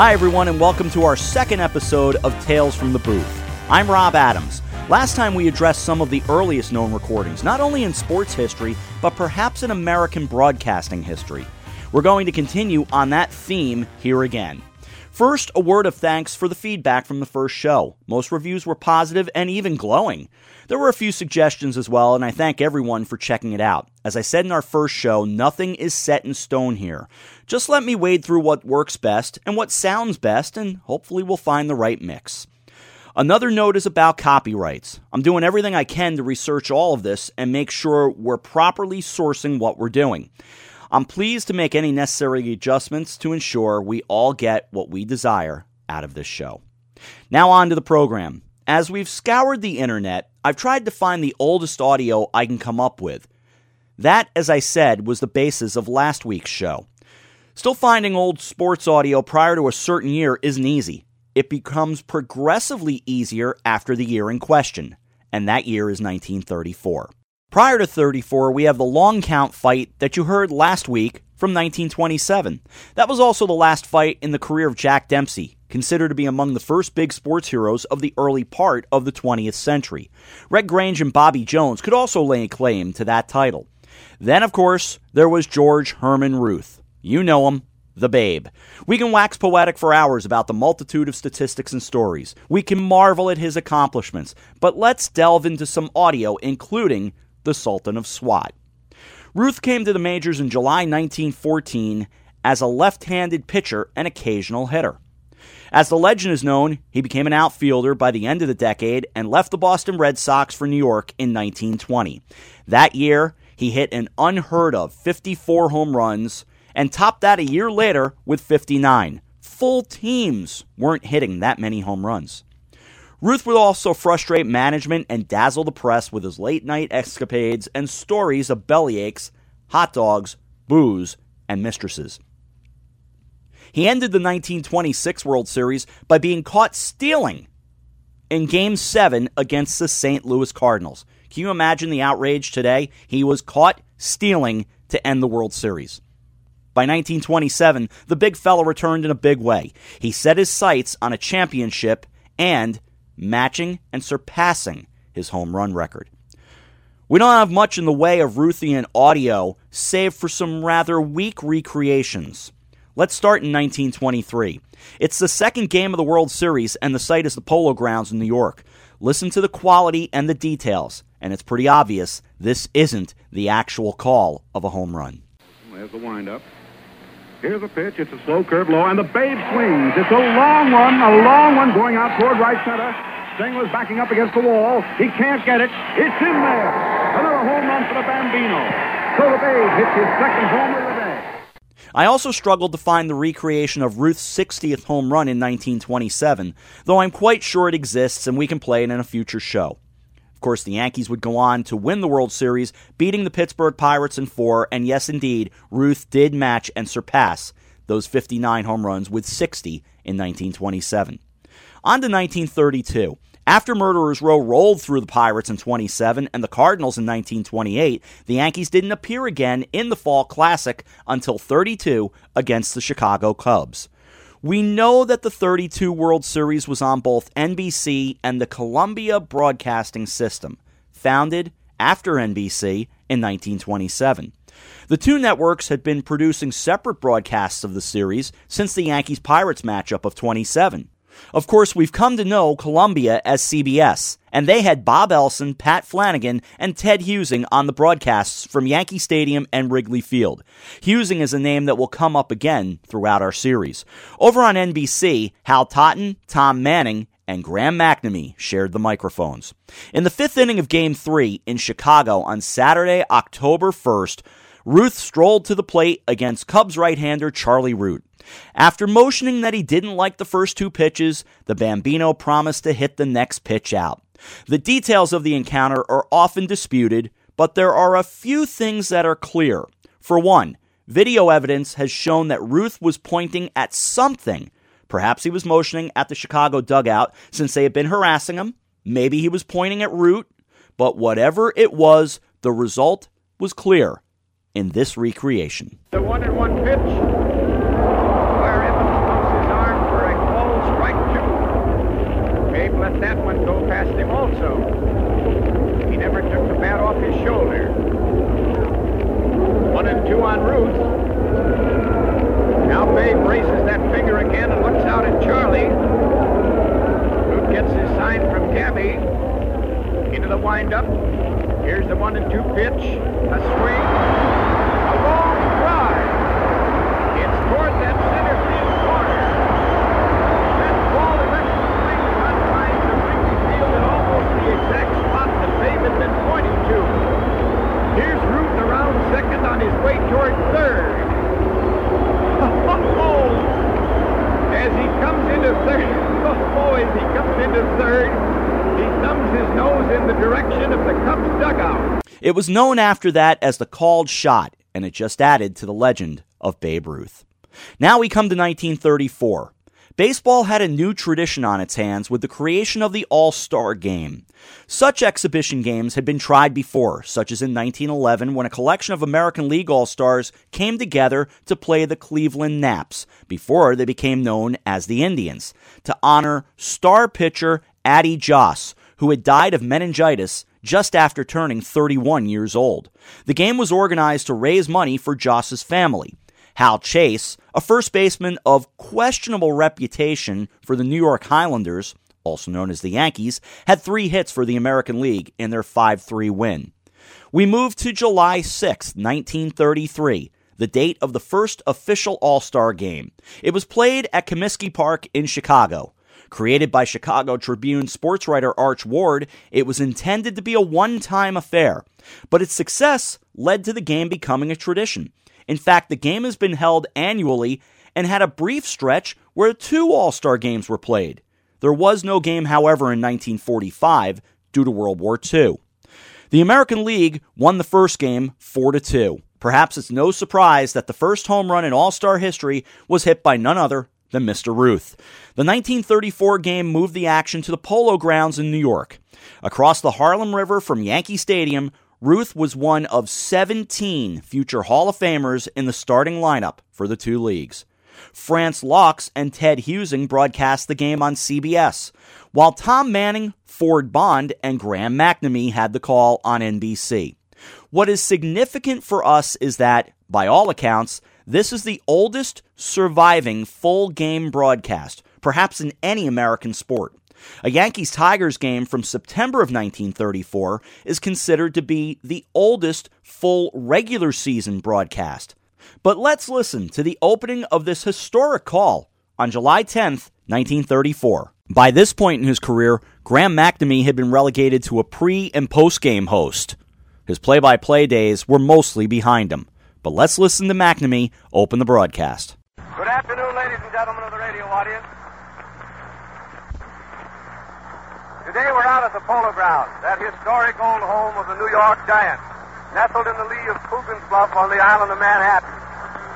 Hi, everyone, and welcome to our second episode of Tales from the Booth. I'm Rob Adams. Last time we addressed some of the earliest known recordings, not only in sports history, but perhaps in American broadcasting history. We're going to continue on that theme here again. First, a word of thanks for the feedback from the first show. Most reviews were positive and even glowing. There were a few suggestions as well, and I thank everyone for checking it out. As I said in our first show, nothing is set in stone here. Just let me wade through what works best and what sounds best, and hopefully we'll find the right mix. Another note is about copyrights. I'm doing everything I can to research all of this and make sure we're properly sourcing what we're doing. I'm pleased to make any necessary adjustments to ensure we all get what we desire out of this show. Now, on to the program. As we've scoured the internet, I've tried to find the oldest audio I can come up with. That, as I said, was the basis of last week's show. Still finding old sports audio prior to a certain year isn't easy. It becomes progressively easier after the year in question, and that year is 1934. Prior to 34, we have the long count fight that you heard last week from 1927. That was also the last fight in the career of Jack Dempsey, considered to be among the first big sports heroes of the early part of the 20th century. Red Grange and Bobby Jones could also lay claim to that title. Then, of course, there was George Herman Ruth. You know him, the Babe. We can wax poetic for hours about the multitude of statistics and stories. We can marvel at his accomplishments, but let's delve into some audio, including the Sultan of Swat. Ruth came to the majors in July 1914 as a left handed pitcher and occasional hitter. As the legend is known, he became an outfielder by the end of the decade and left the Boston Red Sox for New York in 1920. That year, he hit an unheard of 54 home runs and topped that a year later with 59. Full teams weren't hitting that many home runs. Ruth would also frustrate management and dazzle the press with his late night escapades and stories of bellyaches, hot dogs, booze, and mistresses. He ended the 1926 World Series by being caught stealing in Game 7 against the St. Louis Cardinals. Can you imagine the outrage today? He was caught stealing to end the World Series. By 1927, the big fella returned in a big way. He set his sights on a championship and matching and surpassing his home run record. We don't have much in the way of Ruthian audio, save for some rather weak recreations. Let's start in 1923. It's the second game of the World Series, and the site is the Polo Grounds in New York. Listen to the quality and the details, and it's pretty obvious this isn't the actual call of a home run. There's the windup. Here's a pitch. It's a slow curve low, and the Babe swings. It's a long one, a long one going out toward right center. Stengel's backing up against the wall. He can't get it. It's in there. Another home run for the Bambino. So the Babe hits his second homer of the day. I also struggled to find the recreation of Ruth's 60th home run in 1927, though I'm quite sure it exists and we can play it in a future show. Of course, the Yankees would go on to win the World Series, beating the Pittsburgh Pirates in four, and yes, indeed, Ruth did match and surpass those 59 home runs with 60 in 1927. On to 1932. After Murderers Row rolled through the Pirates in 27 and the Cardinals in 1928, the Yankees didn't appear again in the Fall Classic until 32 against the Chicago Cubs. We know that the 32 World Series was on both NBC and the Columbia Broadcasting System, founded after NBC in 1927. The two networks had been producing separate broadcasts of the series since the Yankees Pirates matchup of 27. Of course, we've come to know Columbia as CBS, and they had Bob Elson, Pat Flanagan, and Ted Husing on the broadcasts from Yankee Stadium and Wrigley Field. Husing is a name that will come up again throughout our series. Over on NBC, Hal Totten, Tom Manning, and Graham McNamee shared the microphones. In the fifth inning of Game 3 in Chicago on Saturday, October 1st, Ruth strolled to the plate against Cubs right hander Charlie Root. After motioning that he didn't like the first two pitches, the Bambino promised to hit the next pitch out. The details of the encounter are often disputed, but there are a few things that are clear. For one, video evidence has shown that Ruth was pointing at something. Perhaps he was motioning at the Chicago dugout since they had been harassing him. Maybe he was pointing at Root. But whatever it was, the result was clear in this recreation. The one and one pitch. Where Evans pumps his arm for that one go past him also. He never took the bat off his shoulder. One and two on Ruth. Now Babe raises that finger again and looks out at Charlie. Ruth gets his sign from Gabby. Into the windup. Here's the one and two pitch. A swing. A long drive. It's toward that center field corner. That ball electric swing on line to Wrigley Field at almost the exact spot that Babe had been pointing to. Here's Ruth around second on his way toward third. As he comes into third, oh, as he comes into third, he thumbs his nose in the direction of the Cubs dugout. It was known after that as the called shot, and it just added to the legend of Babe Ruth. Now we come to 1934. Baseball had a new tradition on its hands with the creation of the All Star Game. Such exhibition games had been tried before, such as in 1911 when a collection of American League All Stars came together to play the Cleveland Naps, before they became known as the Indians, to honor star pitcher Addie Joss, who had died of meningitis just after turning 31 years old. The game was organized to raise money for Joss's family. Hal Chase, a first baseman of questionable reputation for the New York Highlanders, also known as the Yankees, had three hits for the American League in their 5 3 win. We move to July 6, 1933, the date of the first official All Star game. It was played at Comiskey Park in Chicago. Created by Chicago Tribune sports writer Arch Ward, it was intended to be a one time affair, but its success led to the game becoming a tradition. In fact, the game has been held annually and had a brief stretch where two All Star games were played. There was no game, however, in 1945 due to World War II. The American League won the first game 4 2. Perhaps it's no surprise that the first home run in All Star history was hit by none other than Mr. Ruth. The 1934 game moved the action to the Polo Grounds in New York. Across the Harlem River from Yankee Stadium, Ruth was one of 17 future Hall of Famers in the starting lineup for the two leagues. France Laux and Ted Husing broadcast the game on CBS, while Tom Manning, Ford Bond, and Graham McNamee had the call on NBC. What is significant for us is that, by all accounts, this is the oldest surviving full game broadcast, perhaps in any American sport. A Yankees Tigers game from September of 1934 is considered to be the oldest full regular season broadcast. But let's listen to the opening of this historic call on July 10th, 1934. By this point in his career, Graham McNamee had been relegated to a pre and post game host. His play by play days were mostly behind him. But let's listen to McNamee open the broadcast. Good afternoon, ladies and gentlemen of the radio audience. Today we're out at the Polo Grounds, that historic old home of the New York Giants, nestled in the lee of Coogan's Bluff on the island of Manhattan.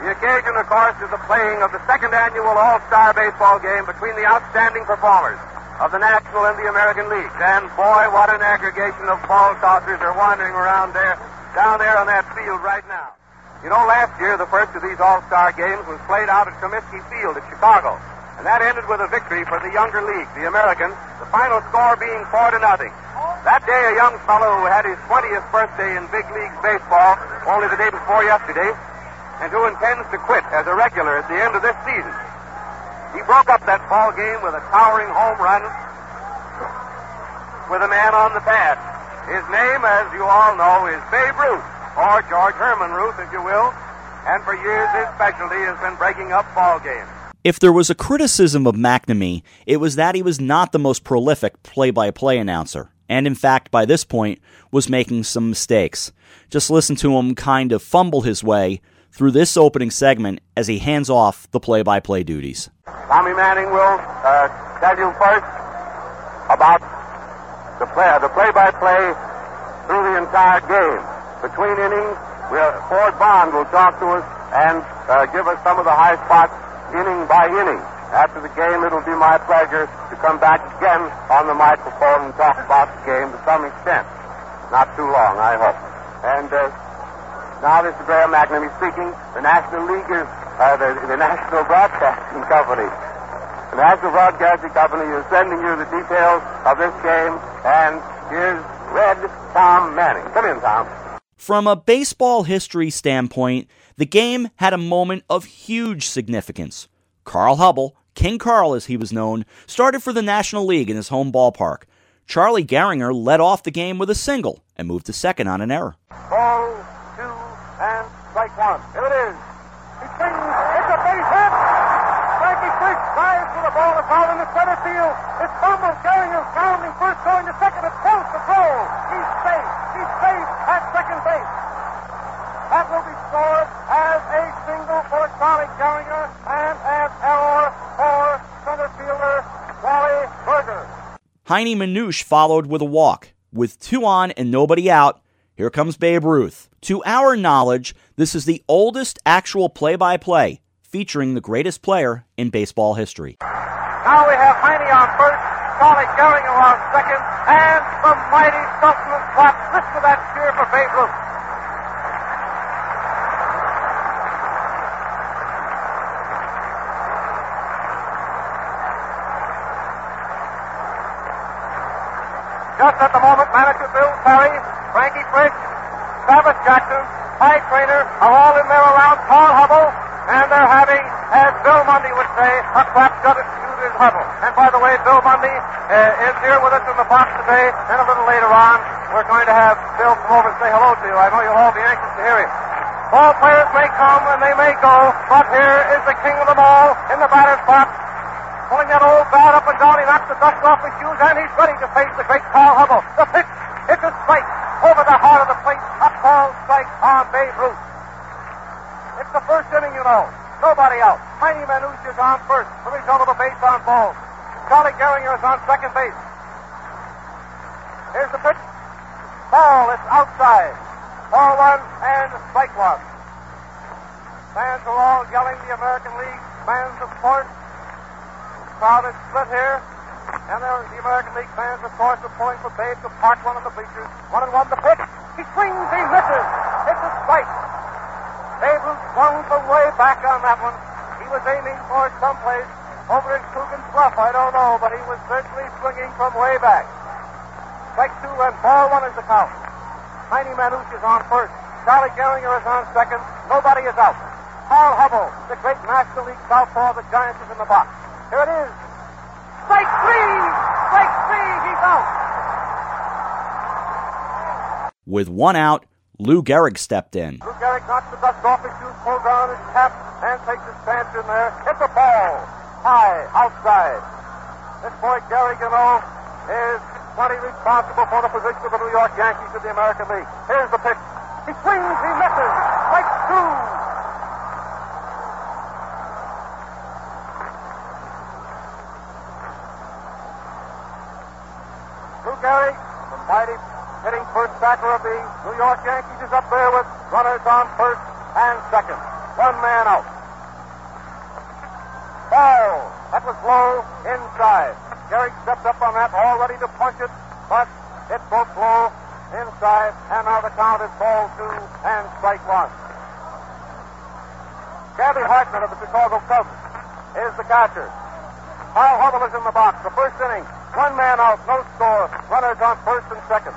The occasion, of course, is the playing of the second annual All-Star Baseball game between the outstanding performers of the National and the American Leagues. And boy, what an aggregation of ball tossers are wandering around there, down there on that field right now. You know, last year the first of these All-Star games was played out at Comiskey Field at Chicago. And that ended with a victory for the younger league, the Americans, the final score being four to nothing. That day, a young fellow who had his 20th birthday in big league baseball only the day before yesterday, and who intends to quit as a regular at the end of this season. He broke up that ball game with a towering home run with a man on the pad. His name, as you all know, is Babe Ruth, or George Herman Ruth, if you will. And for years, his specialty has been breaking up ball games. If there was a criticism of McNamee, it was that he was not the most prolific play by play announcer, and in fact, by this point, was making some mistakes. Just listen to him kind of fumble his way through this opening segment as he hands off the play by play duties. Tommy Manning will uh, tell you first about the play, the play-by-play through the entire game. Between innings, we'll, Ford Bond will talk to us and uh, give us some of the high spots inning by inning. After the game, it'll be my pleasure to come back again on the microphone and talk about the game to some extent. Not too long, I hope. And uh, now this is Graham McNamee speaking. The National League is uh, the, the National Broadcasting Company. The National Broadcasting Company is sending you the details of this game, and here's Red Tom Manning. Come in, Tom. From a baseball history standpoint, the game had a moment of huge significance. Carl Hubbell, King Carl as he was known, started for the National League in his home ballpark. Charlie Gehringer led off the game with a single and moved to second on an error. Ball two and strike one. Here it is. He swings. It's a base hit. Frisch dives for the ball. It's out in the center field. It's fumbled. Gehringer grounding first, going to second. It's close to throw. He's safe. He's safe at second base. That will be scored as a single for Charlie Gehringer and as error for center fielder Wally Berger. Heinie Manush followed with a walk. With two on and nobody out, here comes Babe Ruth. To our knowledge, this is the oldest actual play by play featuring the greatest player in baseball history. Now we have Heinie on first, Charlie Gehringer on second, and the mighty Sultan Flop. Listen to that cheer for Babe Ruth. Just at the moment, manager Bill Terry, Frankie Frisch, Travis Jackson, Pie Traynor are all in there around Paul Hubbell, and they're having, as Bill Munday would say, a clap-gutted shoot in Hubbell. And by the way, Bill Munday uh, is here with us in the box today, and a little later on, we're going to have Bill come over and say hello to you. I know you'll all be anxious to hear him. Ball players may come and they may go, but here is the king of them all in the batter's box, pulling that old bat up and down. He knocks the dust off his shoes, and he's ready to face the great Carl Hubbell. The pitch, it's a strike over the heart of the plate. A ball strike on Babe Ruth. The first inning, you know. Nobody out. Heinie Manush is on first. Result of the base on balls. Charlie Gehringer is on second base. Here's the pitch. Ball. It's outside. Ball one and strike one. Fans are all yelling the American League. Fans, of course. Crowd is split here. And there the American League fans, of course, are pulling for Babe to park one of the bleachers. One and one the pitch. He swings, he misses. It's a strike. Ruth swung from way back on that one. He was aiming for someplace over in Coogan's Bluff. I don't know, but he was certainly swinging from way back. Strike two and ball one is the count. Heinie Manush is on first. Charlie Gehringer is on second. Nobody is out. Paul Hubbell, the great National League southpaw the Giants, is in the box. Here it is. Strike three! Strike three! He's out! With one out, Lou Gehrig stepped in. Knocks the dust off his shoes, pulls down his cap, and takes his stance in there. Hit the ball. High, outside. This boy Gary know, is plenty responsible for the position of the New York Yankees in the American League. Here's the pitch. He swings, he misses. Strike two. Gehrig, the mighty hitting first backer of the New York Yankees, is up there with runners on first and second. One man out. Ball. That was low inside. Gehrig stepped up on that, all ready to punch it, but it broke low inside, and now the count is ball two and strike one. Gabby Hartnett of the Chicago Cubs is the catcher. Paul Hubbell is in the box. The first inning, one man out, no score. Runners on first and second.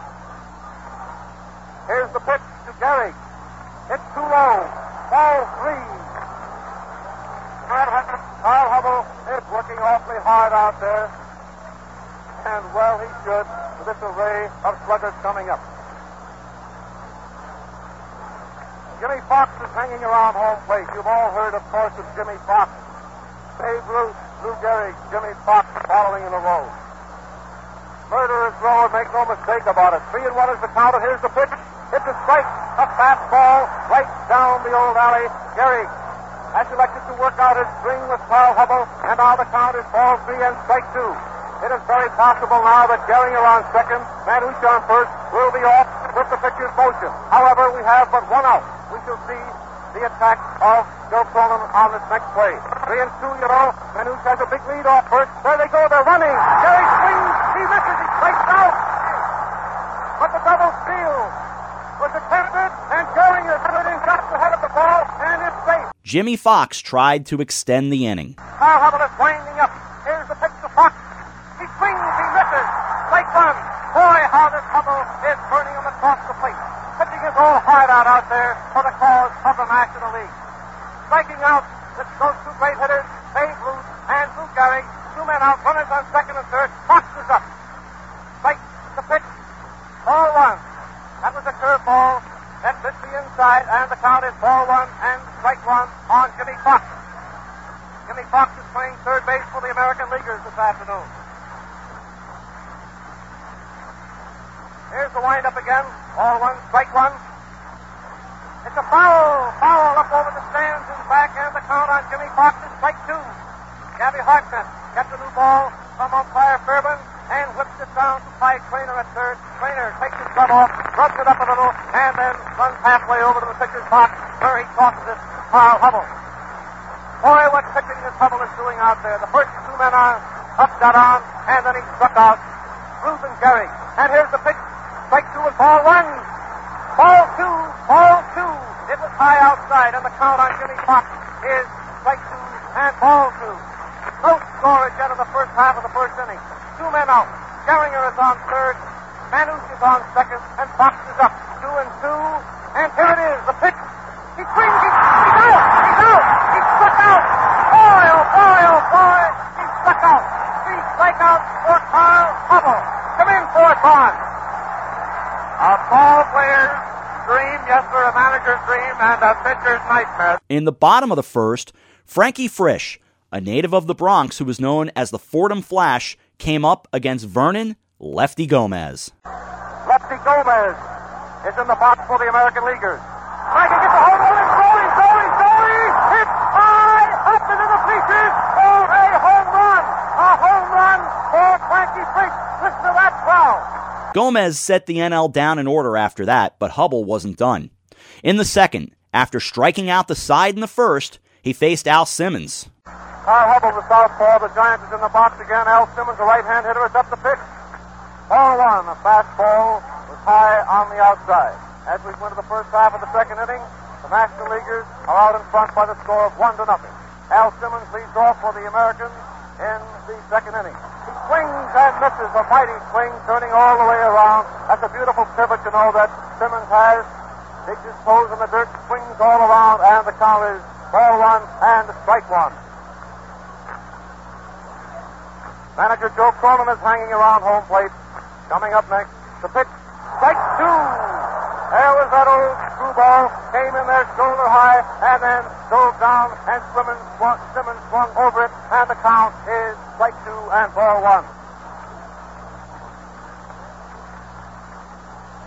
Here's the pitch to Gehrig. It's too low. Ball three. Carl Hubbell is working awfully hard out there. And well, he should with this array of sluggers coming up. Jimmie Foxx is hanging around home plate. You've all heard, of course, of Jimmie Foxx. Babe Ruth, Lou Gehrig, Jimmie Foxx following in a row. Murderer's row, make no mistake about it. Three and one is the count, and here's the pitch. It's a strike, a fastball right down the old alley. Gehrig has elected to work out his string with Carl Hubbell, and now the count is ball three and strike two. It is very possible now that Gehringer on second, Manush on first, will be off with the pitcher's motion. However, we have but one out. We shall see the attack of Joe Cronin on this next play. Three and two, you know. Manush has a big lead off first. There they go. They're running. Gehrig swings. He misses. He strikes out. But the double steal and going is within just ahead of the ball and is safe. Jimmie Foxx tried to extend the inning. Now Hubbell is winding up. Here's the pitch to Foxx. He swings, he misses. Strike one. Boy, how this Hubbell is burning him across the plate. Pitching his old heart out out there for the cause of the National League. Striking out those two great hitters, Babe Ruth and Lou Gehrig. Two men out, runners on second and third. Foxx is up. Strike the pitch. Ball one. That was a curveball Inside, and the count is ball one and strike one on Jimmie Foxx. Jimmie Foxx is playing third base for the American Leaguers this afternoon. Here's the windup again. Ball one, strike one. It's a foul. Foul up over the stands and back, and the count on Jimmie Foxx is strike two. Gabby Hartnett gets a new ball from umpire Fairbairn and whips it down to Clyde Traynor at third. Traynor takes his glove off, rubs it up a little, and then runs halfway over to the pitcher's box where he tosses it to Carl Hubbell. Boy, what pitching this Hubbell is doing out there. The first two men are up, got on, and then he struck out and Gehrig. And here's the pitch. Strike two and ball one. Ball two, ball two. It was high outside, and the count on Jimmie Foxx is strike two and ball two. No score yet in the first half of the first inning. Two men out. Gehringer is on third. Manush is on second, and Foxx is up. Two and two. And here it is, the pitch. He swings. He, he's out. He's out. He's struck out. Boy, oh boy, oh boy. He's struck out. Three strikeouts for Carl Hubbell. Come in, fourth on. A ball player's dream, yes, sir, a manager's dream, and a pitcher's nightmare. In the bottom of the first, Frankie Frisch, a native of the Bronx who was known as the Fordham Flash, came up against Vernon Lefty Gomez. Lefty Gomez is in the box for the American Leaguers. Frankie gets a home run. Going, going, going. It's high up into the bleachers for a home run. A home run for Frankie Frisch. Listen to that crowd. Gomez set the NL down in order after that, but Hubbell wasn't done. In the second, after striking out the side in the first, he faced Al Simmons. Carl Hubbell, the southpaw. The Giants is in the box again. Al Simmons, the right-hand hitter, is up the pitch. Ball one. A fastball was high on the outside. As we went to the first half of the second inning, the National Leaguers are out in front by the score of one to nothing. Al Simmons leads off for the Americans in the second inning. He swings and misses a mighty swing, turning all the way around. That's a beautiful pivot, you know, that Simmons has. Digs his toes in the dirt, swings all around, and the count is ball one and strike one. Manager Joe Cronin is hanging around home plate. Coming up next, the pitch. Strike two. There was that old screwball. Came in there shoulder high and then dove down and Simmons swung, Simmons swung over it and the count is strike two and ball one.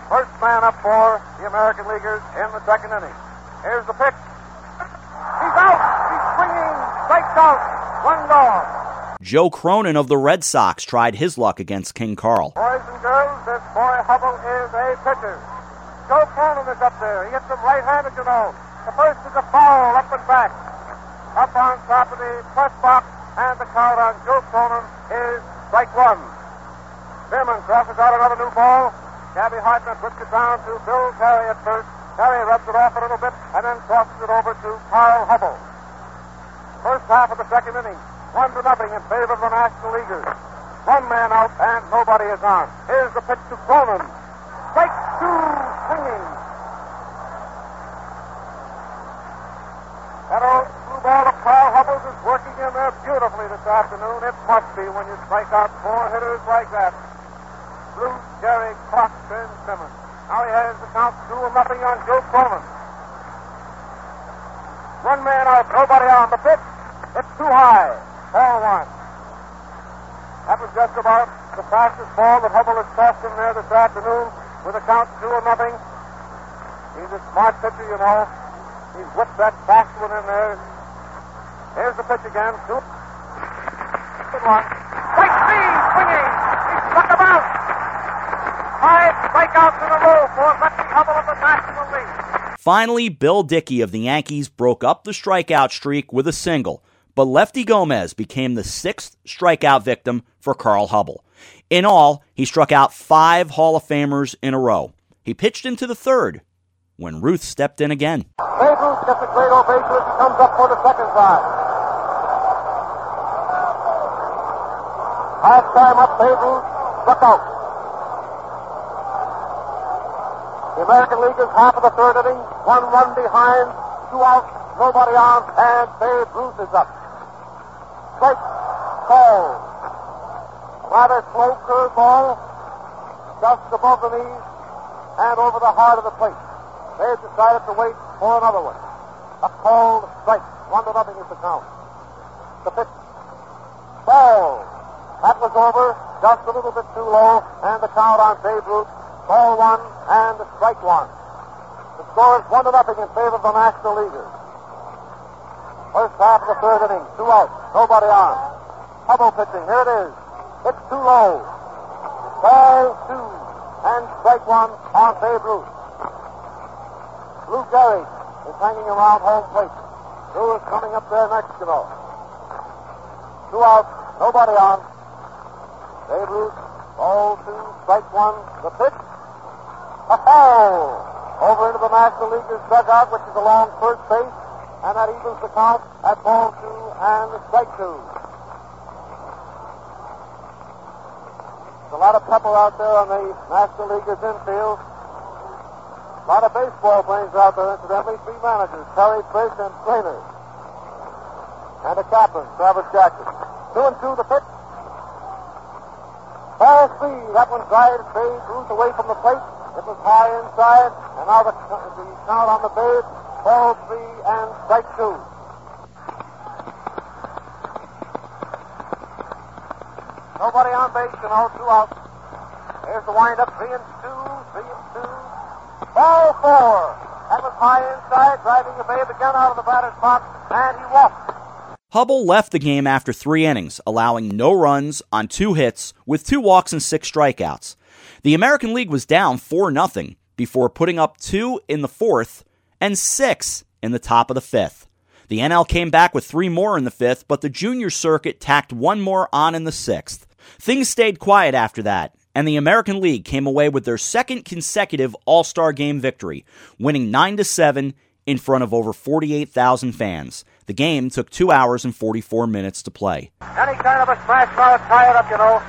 First man up for the American Leaguers in the second inning. Here's the pitch. He's out. He's swinging. Strikes out. One gone. Joe Cronin of the Red Sox tried his luck against King Carl. Boys and girls, this boy Hubbell is a pitcher. Joe Cronin is up there. He hits him right-handed, you know. The first is a foul up and back. Up on top of the press box, and the count on Joe Cronin is strike one. Bierman crosses out another new ball. Gabby Hartnett puts it down to Bill Terry at first. Terry rubs it off a little bit and then crosses it over to Carl Hubbell. First half of the second inning. One to nothing in favor of the National Leaguers. One man out and nobody is on. Here's the pitch to Cronin. Strike two, swinging. That old screwball of Carl Hubbell's is working in there beautifully this afternoon. It must be when you strike out four hitters like that. Blue Jerry, Cox, and Simmons. Now he has the count two and nothing on Joe Cronin. One man out, nobody on the pitch. It's too high. Ball one. That was just about the fastest ball that Hubbell has tossed in there this afternoon with a count two and nothing. He's a smart pitcher, you know. He's whipped that fast one in there. Here's the pitch again. Two. Good one. Strike three, swinging. He struck him out. Five strikeouts in a row for Lefty Hubbell of the National League. Finally, Bill Dickey of the Yankees broke up the strikeout streak with a single, but Lefty Gomez became the sixth strikeout victim for Carl Hubbell. In all, he struck out five Hall of Famers in a row. He pitched into the third when Ruth stepped in again. Babe Ruth gets a great ovation as he comes up for the second time. Half time up, Babe Ruth struck out. The American League is half of the third inning, one run behind, two outs, nobody on, and Babe Ruth is up. Strike, call. Rather slow curveball, just above the knees and over the heart of the plate. They decided to wait for another one. A called strike. One to nothing is the count. The pitch. Ball. That was over, just a little bit too low, and the count on Babe Ruth. Ball one and strike one. The score is one to nothing in favor of the National Leaguers. First half of the third inning, two outs, nobody on. Hubbell pitching, here it is. It's too low. Ball two and strike one on Babe Ruth. Lou Gehrig is hanging around home plate. Lou is coming up there next, you know. Two outs, nobody on. Babe Ruth, ball two, strike one. The pitch, a foul over into the National League's dugout, which is along first base, and that evens the count at ball two and strike two. There's a lot of pepper out there on the National League's infield. A lot of baseball players out there, incidentally. Three managers, Terry Frisch and Traynor. And a captain, Travis Jackson. Two and two, the pitch. Ball three. That one drives Babe Ruth away from the plate. It was high inside, and now the, the count on the Babe. Ball three and strike two. Nobody on base, you all two outs. Here's the windup, three and two, three and two. Ball four. That was high inside, driving the Babe again out of the batter's box, and he walked. Hubbell left the game after three innings, allowing no runs on two hits with two walks and six strikeouts. The American League was down 4 0 before putting up two in the fourth and six in the top of the fifth. The NL came back with three more in the fifth, but the junior circuit tacked one more on in the sixth. Things stayed quiet after that, and the American League came away with their second consecutive All Star Game victory, winning 9 to 7 in front of over 48,000 fans. The game took two hours and 44 minutes to play. Any kind of a smash mouth, tie it up, you know.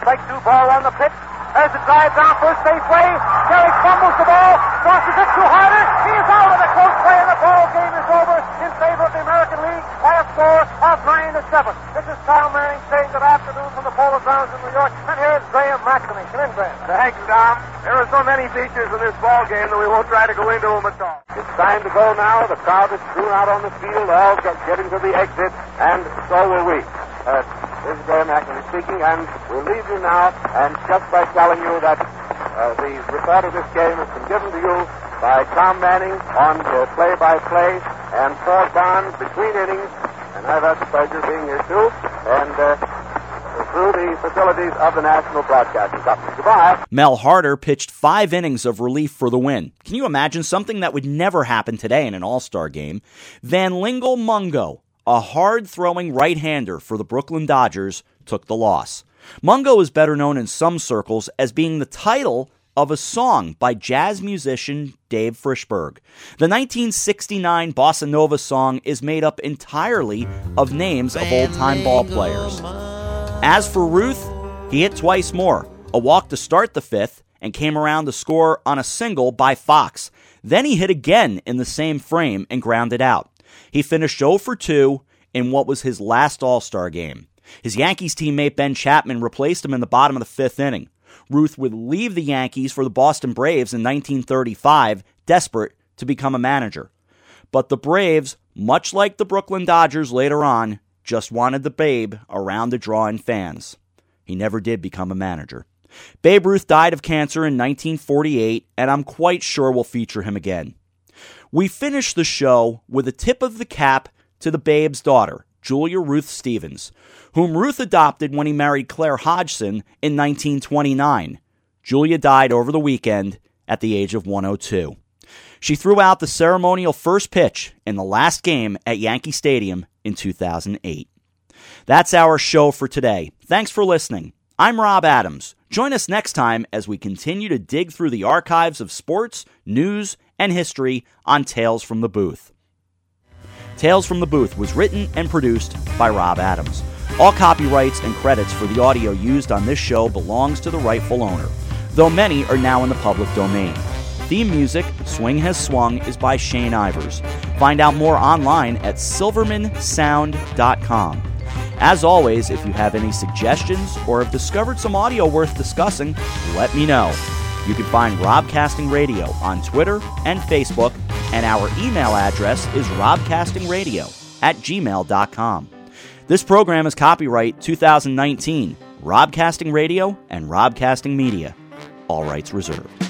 Strike two ball on the pitch. As it drives down first base way. Gehrig fumbles the ball, crosses it too harder. He is out of the close play, and the ball game is over in favor of the American League by a score of nine to seven. This is Kyle Manning saying good afternoon from the Polo Grounds in New York, and here's Graham McNamee. Come in, Graham. Thanks, Tom. There are so many features in this ball game that we won't try to go into them at all. It's time to go now. The crowd is strewn out on the field, all getting to the exit, and so will we. Uh, this is Graham McNamee speaking, and we'll leave you now, and just by telling you that uh, the report of this game has been given to you by Tom Manning on play-by-play, and Ford Barnes between innings, and I've had the pleasure of being here too, and uh, through the facilities of the National Broadcasting Company. Goodbye. Mel Harder pitched five innings of relief for the win. Can you imagine something that would never happen today in an All Star game? Van Lingle Mungo, a hard throwing right hander for the Brooklyn Dodgers, took the loss. Mungo is better known in some circles as being the title of a song by jazz musician Dave Frishberg. The 1969 Bossa Nova song is made up entirely of names of old time ball players. As for Ruth, he hit twice more a walk to start the fifth and came around to score on a single by Foxx. Then he hit again in the same frame and grounded out. He finished 0 for 2 in what was his last All Star game. His Yankees teammate Ben Chapman replaced him in the bottom of the fifth inning. Ruth would leave the Yankees for the Boston Braves in 1935, desperate to become a manager. But the Braves, much like the Brooklyn Dodgers later on, just wanted the Babe around to draw in fans. He never did become a manager. Babe Ruth died of cancer in 1948, and I'm quite sure we'll feature him again. We finish the show with a tip of the cap to the Babe's daughter, Julia Ruth Stevens, whom Ruth adopted when he married Claire Hodgson in 1929. Julia died over the weekend at the age of 102. She threw out the ceremonial first pitch in the last game at Yankee Stadium in 2008. That's our show for today. Thanks for listening. I'm Rob Adams. Join us next time as we continue to dig through the archives of sports, news, and history on Tales from the Booth. Tales from the Booth was written and produced by Rob Adams. All copyrights and credits for the audio used on this show belongs to the rightful owner, though many are now in the public domain. theme music, Swing Has Swung, is by Shane Ivers. Find out more online at silvermansound.com. As always, if you have any suggestions or have discovered some audio worth discussing, let me know. You can find Robcasting Radio on Twitter and Facebook, and our email address is robcastingradio at gmail.com. This program is copyright 2019, Robcasting Radio and Robcasting Media. All rights reserved.